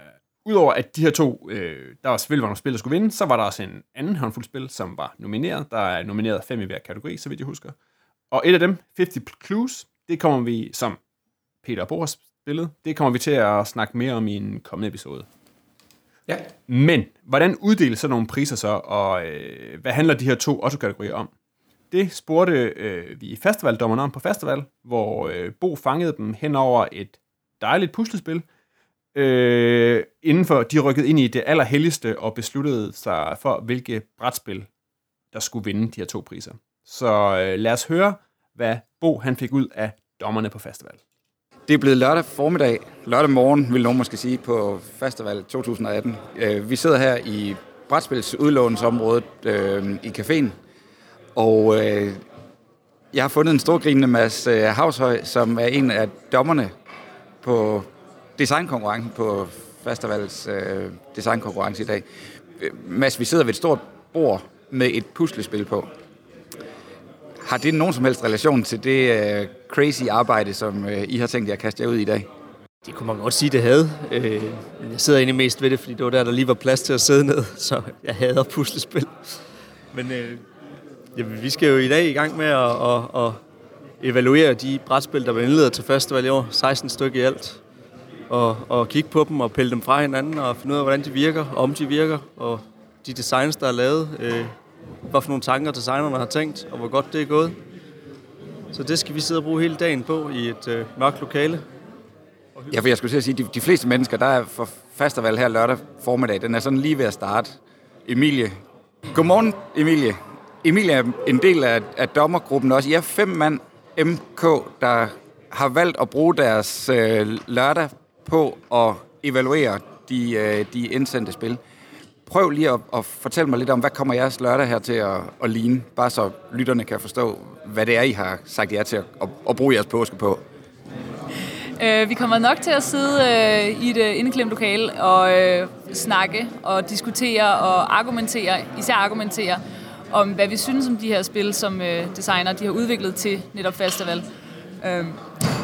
udover at de her to, øh, der var selvfølgelig var nogle spil, der skulle vinde, så var der også en anden håndfuld spil, som var nomineret. Der er nomineret fem i hver kategori, så vidt jeg husker. Og et af dem, 50 Clues, det kommer vi, som Peter og Bo har spillet, det kommer vi til at snakke mere om i en kommende episode. Ja. Men, hvordan uddeles sådan nogle priser så, og øh, hvad handler de her to autokategorier om? Det spurgte øh, vi festivaldommerne om på festival, hvor øh, Bo fangede dem hen over et dejligt puslespil, øh, inden for de rykkede ind i det allerhelligste og besluttede sig for, hvilke brætspil, der skulle vinde de her to priser. Så øh, lad os høre, hvad Bo han fik ud af dommerne på festival. Det er blevet lørdag formiddag, lørdag morgen, vil nogen måske sige, på festival 2018. Øh, vi sidder her i brætspils udlånsområdet øh, i caféen, og øh, jeg har fundet en stor grinende Mads øh, Havshøj, som er en af dommerne på designkonkurrencen på Festivals øh, designkonkurrence i dag. Øh, Mads, vi sidder ved et stort bord med et puslespil på. Har det nogen som helst relation til det uh, crazy arbejde, som uh, I har tænkt jer at kaste jer ud i dag? Det kunne man godt sige, det havde. Uh, jeg sidder egentlig mest ved det, fordi det var der, der lige var plads til at sidde ned, så jeg hader puslespil. Men uh, jamen, vi skal jo i dag i gang med at, at, at evaluere de brætspil, der var indledet til festival i år. 16 stykker i alt. Og, og kigge på dem og pille dem fra hinanden og finde ud af, hvordan de virker, og om de virker, og de designs, der er lavet. Uh, hvad for nogle tanker designerne har tænkt, og hvor godt det er gået. Så det skal vi sidde og bruge hele dagen på i et øh, mørkt lokale. Ja, for jeg skulle til at sige, de, de fleste mennesker, der er for fastervalg her lørdag formiddag, den er sådan lige ved at starte. Emilie. Godmorgen, Emilie. Emilie er en del af, af dommergruppen også. I er fem mand MK, der har valgt at bruge deres øh, lørdag på at evaluere de, øh, de indsendte spil prøv lige at, at fortælle mig lidt om, hvad kommer jeres lørdag her til at, at ligne? Bare så lytterne kan forstå, hvad det er, I har sagt jer til at, at, at bruge jeres påske på. Øh, vi kommer nok til at sidde øh, i et øh, indeklemt lokale og øh, snakke og diskutere og argumentere, især argumentere om, hvad vi synes om de her spil, som øh, designer de har udviklet til netop festival. Øh,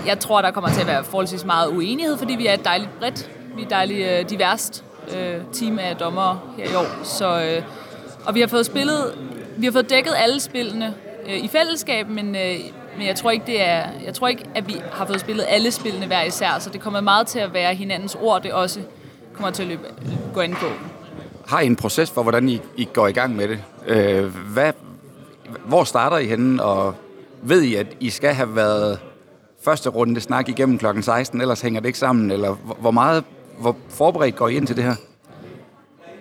jeg tror, der kommer til at være forholdsvis meget uenighed, fordi vi er et dejligt bredt, vi er dejligt øh, diverst øh, team af dommere her i år. Så, øh, og vi har fået spillet, vi har fået dækket alle spillene øh, i fællesskab, men, øh, men jeg tror ikke, det er, jeg tror ikke, at vi har fået spillet alle spillene hver især, så det kommer meget til at være hinandens ord, det også kommer til at løbe, gå ind på. Har I en proces for, hvordan I, I går i gang med det? Øh, hvad, hvor starter I henne, og ved I, at I skal have været første runde snak igennem klokken 16, ellers hænger det ikke sammen, eller hvor meget hvor forberedt går I ind til det her?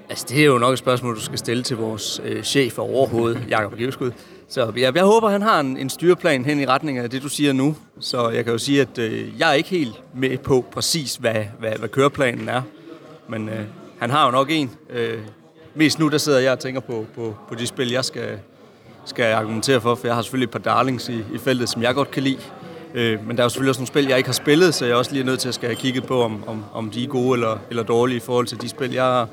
Altså, det er jo nok et spørgsmål, du skal stille til vores øh, chef og overhoved, Jakob Giveskud. Så jeg, jeg håber, han har en, en styreplan hen i retning af det, du siger nu. Så jeg kan jo sige, at øh, jeg er ikke helt med på præcis, hvad, hvad, hvad køreplanen er. Men øh, han har jo nok en. Øh, mest nu, der sidder jeg og tænker på, på, på de spil, jeg skal, skal argumentere for, for jeg har selvfølgelig et par darlings i, i feltet, som jeg godt kan lide. Øh, men der er jo selvfølgelig også nogle spil, jeg ikke har spillet, så jeg er også lige nødt til at skal have kigget på, om, om, om de er gode eller, eller dårlige i forhold til de spil, jeg har.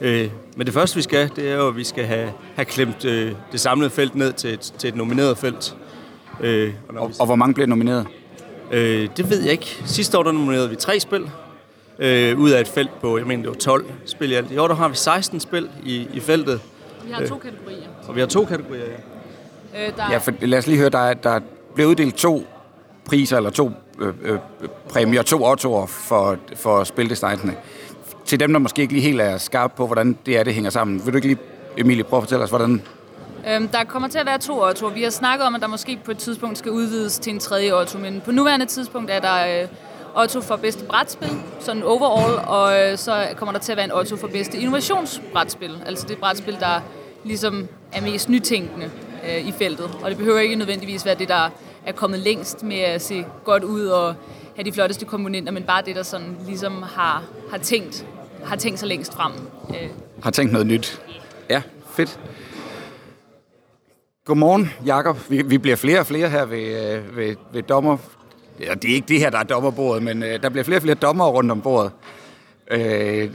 Øh, men det første, vi skal, det er jo, at vi skal have, have klemt øh, det samlede felt ned til et, til et nomineret felt. Øh, og, og, og hvor mange bliver nomineret? Øh, det ved jeg ikke. Sidste år der nominerede vi tre spil, øh, ud af et felt på, jeg mener, det var 12 spil i alt. I år der har vi 16 spil i, i feltet. Vi har to kategorier. Og vi har to kategorier, ja. Øh, der ja, for lad os lige høre, der, der blev uddelt to priser, eller to øh, øh, præmier, to ottoer for, for spildesignerne. Til dem, der måske ikke lige helt er skarpe på, hvordan det er, det hænger sammen. Vil du ikke lige, Emilie, prøve at fortælle os, hvordan Øhm, der kommer til at være to Otto. Vi har snakket om, at der måske på et tidspunkt skal udvides til en tredje Otto, men på nuværende tidspunkt er der øh, Otto for bedste brætspil, sådan overall, og øh, så kommer der til at være en Otto for bedste innovationsbrætspil, altså det brætspil, der ligesom er mest nytænkende øh, i feltet. Og det behøver ikke nødvendigvis være det, der er kommet længst med at se godt ud og have de flotteste komponenter, men bare det, der sådan ligesom har, har tænkt har tænkt sig længst frem. Øh. Har tænkt noget nyt. Ja, fedt. Godmorgen, Jakob. Vi, vi bliver flere og flere her ved, øh, ved, ved dommer. Ja, det er ikke det her, der er dommerbordet, men øh, der bliver flere og flere dommer rundt om bordet. Øh,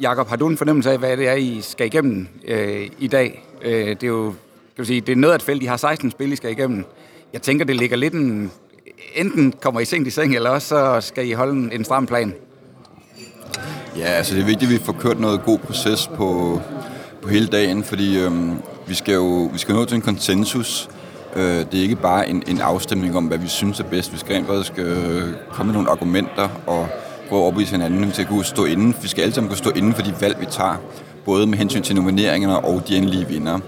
Jakob, har du en fornemmelse af, hvad det er, I skal igennem øh, i dag? Øh, det er jo kan sige, det er noget af et felt, I har 16 spil, I skal igennem. Jeg tænker, det ligger lidt en... Enten kommer I seng i seng, eller også så skal I holde en, en stram plan. Ja, altså det er vigtigt, at vi får kørt noget god proces på, på hele dagen, fordi øhm, vi skal jo vi skal nå til en konsensus. Øh, det er ikke bare en, en afstemning om, hvad vi synes er bedst. Vi skal rent faktisk øh, komme med nogle argumenter og prøve at opvise hinanden. Vi skal kunne stå inden. Vi skal alle sammen kunne stå inden for de valg, vi tager. Både med hensyn til nomineringerne og de endelige vinder.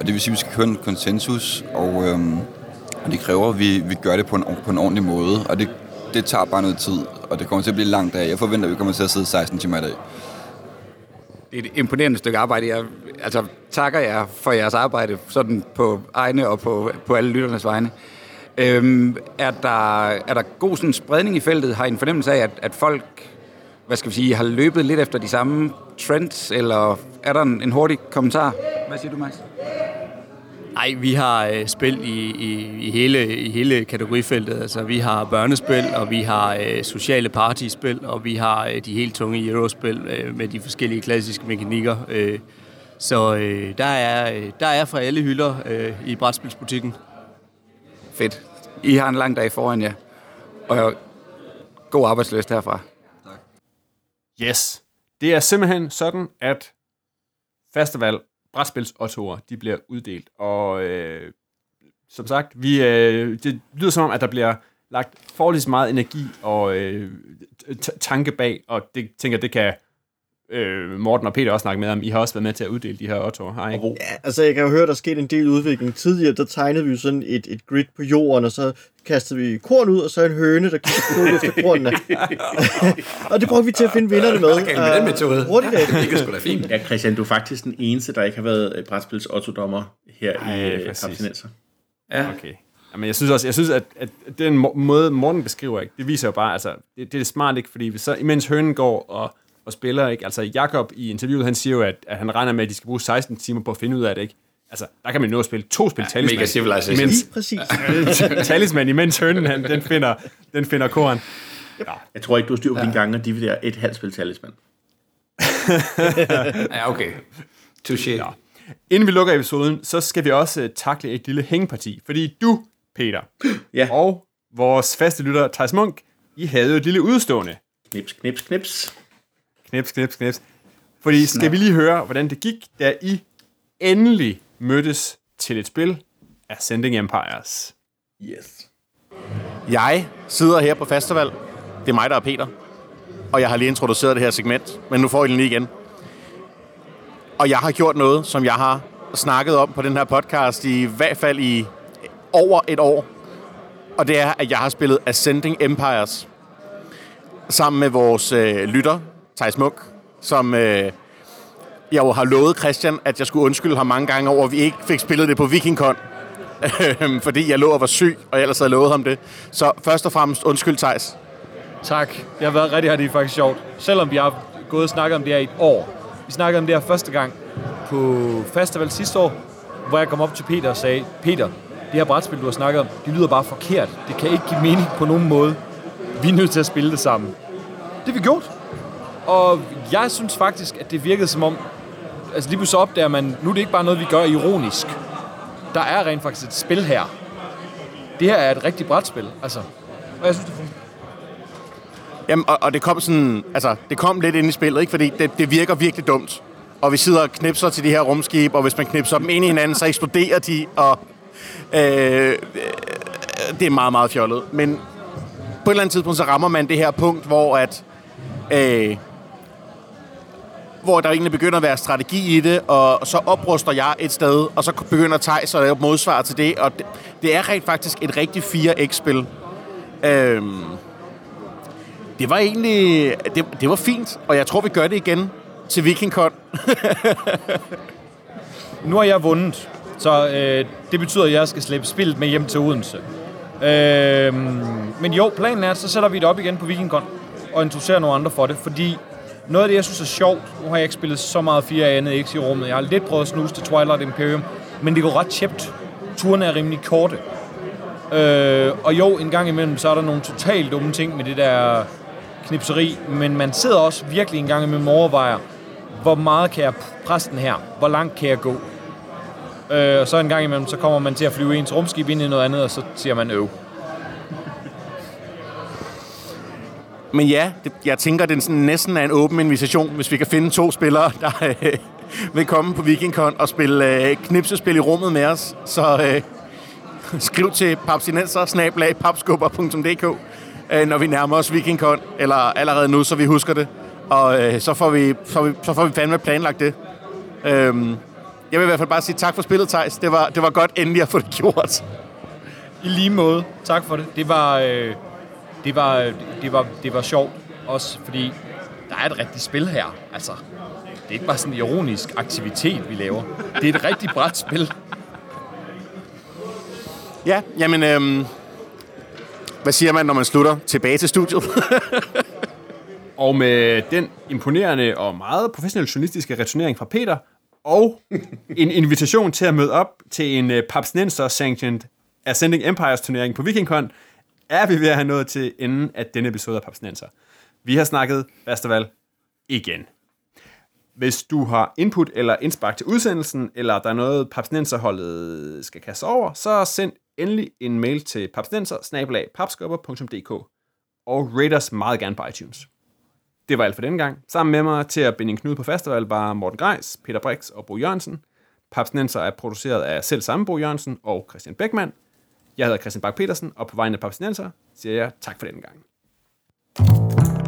Og det vil sige, at vi skal køre en konsensus, og, øhm, og det kræver, at vi, vi gør det på en, på en ordentlig måde. Og det, det tager bare noget tid, og det kommer til at blive langt af. Jeg forventer, at vi kommer til at sidde 16 timer i dag det er et imponerende stykke arbejde. Jeg altså, takker jer for jeres arbejde sådan på egne og på, på alle lytternes vegne. Øhm, er, der, er der god sådan, spredning i feltet? Har I en fornemmelse af, at, at folk hvad skal vi sige, har løbet lidt efter de samme trends, eller er der en, en hurtig kommentar? Hvad siger du, Max? Nej, vi har øh, spil i, i, i, hele, i hele kategorifeltet. Altså, vi har børnespil, og vi har øh, sociale partyspil, og vi har øh, de helt tunge eurospil øh, med de forskellige klassiske mekanikker. Øh, så øh, der, er, øh, der er fra alle hylder øh, i brætspilsbutikken. Fedt. I har en lang dag foran jer, og god arbejdsløst herfra. Tak. Yes. Det er simpelthen sådan, at festival brætspils de bliver uddelt. Og øh, som sagt, vi, øh, det lyder som om, at der bliver lagt forholdsvis meget energi og øh, tanke bag, og det tænker det kan øh, Morten og Peter også snakke med om. I har også været med til at uddele de her ottoer, har I ikke? Ja, altså jeg kan jo høre, der er sket en del udvikling. Tidligere, der tegnede vi jo sådan et, et grid på jorden, og så kastede vi korn ud, og så en høne, der kiggede på efter kornene. og det brugte vi til at finde vinderne med. Hvad med den metode? Hurtigt. det er sgu da fint. Ja, Christian, du er faktisk den eneste, der ikke har været brætspils otto her Ej, i Abstinenser. Ja. Okay. Jamen, jeg synes også, jeg synes, at, at den måde, Morten beskriver, ikke, det viser jo bare, altså, det, det er smart ikke, fordi så, imens hønen går og og spiller. Ikke? Altså Jakob i interviewet, han siger jo, at, at han regner med, at de skal bruge 16 timer på at finde ud af det. Ikke? Altså, der kan man nå at spille to spil ja, talisman. Mega civilization. Imens, præcis. talisman, imens hønen, han, den finder, den finder koren. Ja. Jeg tror ikke, du styr på ja. dine gange og dividerer et halvt spil talisman. ja, okay. Touché. Ja. Inden vi lukker episoden, så skal vi også uh, takle et lille hængeparti. Fordi du, Peter, ja. og vores faste lytter, Thijs Munk, I havde jo et lille udstående. Knips, knips, knips. Knips, knips, knips. Fordi skal vi lige høre, hvordan det gik, da I endelig mødtes til et spil af Sending Empires. Yes. Jeg sidder her på festival. Det er mig, der er Peter. Og jeg har lige introduceret det her segment, men nu får I den lige igen. Og jeg har gjort noget, som jeg har snakket om på den her podcast i hvert fald i over et år. Og det er, at jeg har spillet Ascending Empires sammen med vores øh, lytter, Thijs Munk, som øh, jeg jo har lovet Christian, at jeg skulle undskylde ham mange gange over, at vi ikke fik spillet det på VikingCon. Øhm, fordi jeg lå og var syg, og jeg ellers havde lovet ham det. Så først og fremmest undskyld, Thijs. Tak. Det har været rigtig, rigtig faktisk sjovt. Selvom vi har gået og snakket om det her i et år. Vi snakkede om det her første gang på festival sidste år, hvor jeg kom op til Peter og sagde, Peter, det her brætspil, du har snakket om, det lyder bare forkert. Det kan ikke give mening på nogen måde. Vi er nødt til at spille det sammen. Det har vi gjort. Og jeg synes faktisk, at det virkede som om, altså lige pludselig opdager man, nu er det ikke bare noget, vi gør ironisk. Der er rent faktisk et spil her. Det her er et rigtigt brætspil, altså. Og jeg synes, det fungerer. Jamen, og, og det kom sådan, altså, det kom lidt ind i spillet, ikke? Fordi det, det virker virkelig dumt. Og vi sidder og knipser til de her rumskib, og hvis man knipser dem ind i hinanden, så eksploderer de, og øh, det er meget, meget fjollet. Men på et eller andet tidspunkt, så rammer man det her punkt, hvor at øh, hvor der egentlig begynder at være strategi i det, og så opruster jeg et sted, og så begynder Thijs at lave modsvar til det, og det, det er rent faktisk et rigtig 4X-spil. Øhm, det var egentlig, det, det var fint, og jeg tror, vi gør det igen til VikingCon. nu har jeg vundet, så øh, det betyder, at jeg skal slæbe spillet med hjem til Odense. Øh, men jo, planen er, at så sætter vi det op igen på VikingCon og introducerer nogle andre for det, fordi noget af det, jeg synes er sjovt, nu har jeg ikke spillet så meget 4 andet X i rummet. Jeg har lidt prøvet at snuse til Twilight Imperium, men det går ret tjept. Turene er rimelig korte. Øh, og jo, en gang imellem, så er der nogle totalt dumme ting med det der knipseri, men man sidder også virkelig en gang imellem overvejer, hvor meget kan jeg presse den her? Hvor langt kan jeg gå? Øh, og så en gang imellem, så kommer man til at flyve ens rumskib ind i noget andet, og så siger man øv. Men ja, det, jeg tænker, det er sådan, næsten er en åben invitation, hvis vi kan finde to spillere, der øh, vil komme på VikingCon og spille øh, knipsespil i rummet med os. Så øh, skriv til papsinenser øh, når vi nærmer os VikingCon, eller allerede nu, så vi husker det. Og øh, så, får vi, så, vi, så får vi fandme planlagt det. Øhm, jeg vil i hvert fald bare sige tak for spillet, Thijs. Det var, det var godt endelig at få det gjort. I lige måde. Tak for det. Det var... Øh det var, det var, det var sjovt, også fordi der er et rigtigt spil her. Altså, det er ikke bare sådan en ironisk aktivitet, vi laver. Det er et rigtigt bræt spil. Ja, jamen, øhm, hvad siger man, når man slutter tilbage til studiet? og med den imponerende og meget professionelle journalistiske returnering fra Peter, og en invitation til at møde op til en uh, Papsnenser Sanctioned Ascending Empires turnering på VikingCon, er vi ved at have nået til enden af denne episode af Papsnenser. Vi har snakket festival igen. Hvis du har input eller indspark til udsendelsen, eller der er noget Papsnenserholdet skal kaste over, så send endelig en mail til papsnenser og rate os meget gerne på iTunes. Det var alt for denne gang. Sammen med mig til at binde en knude på festival var Morten Greis, Peter Brix og Bo Jørgensen. Papsnenser er produceret af selv samme Bo Jørgensen og Christian Beckmann. Jeg hedder Christian Bak petersen og på vegne af Papsnenser siger jeg tak for den gang.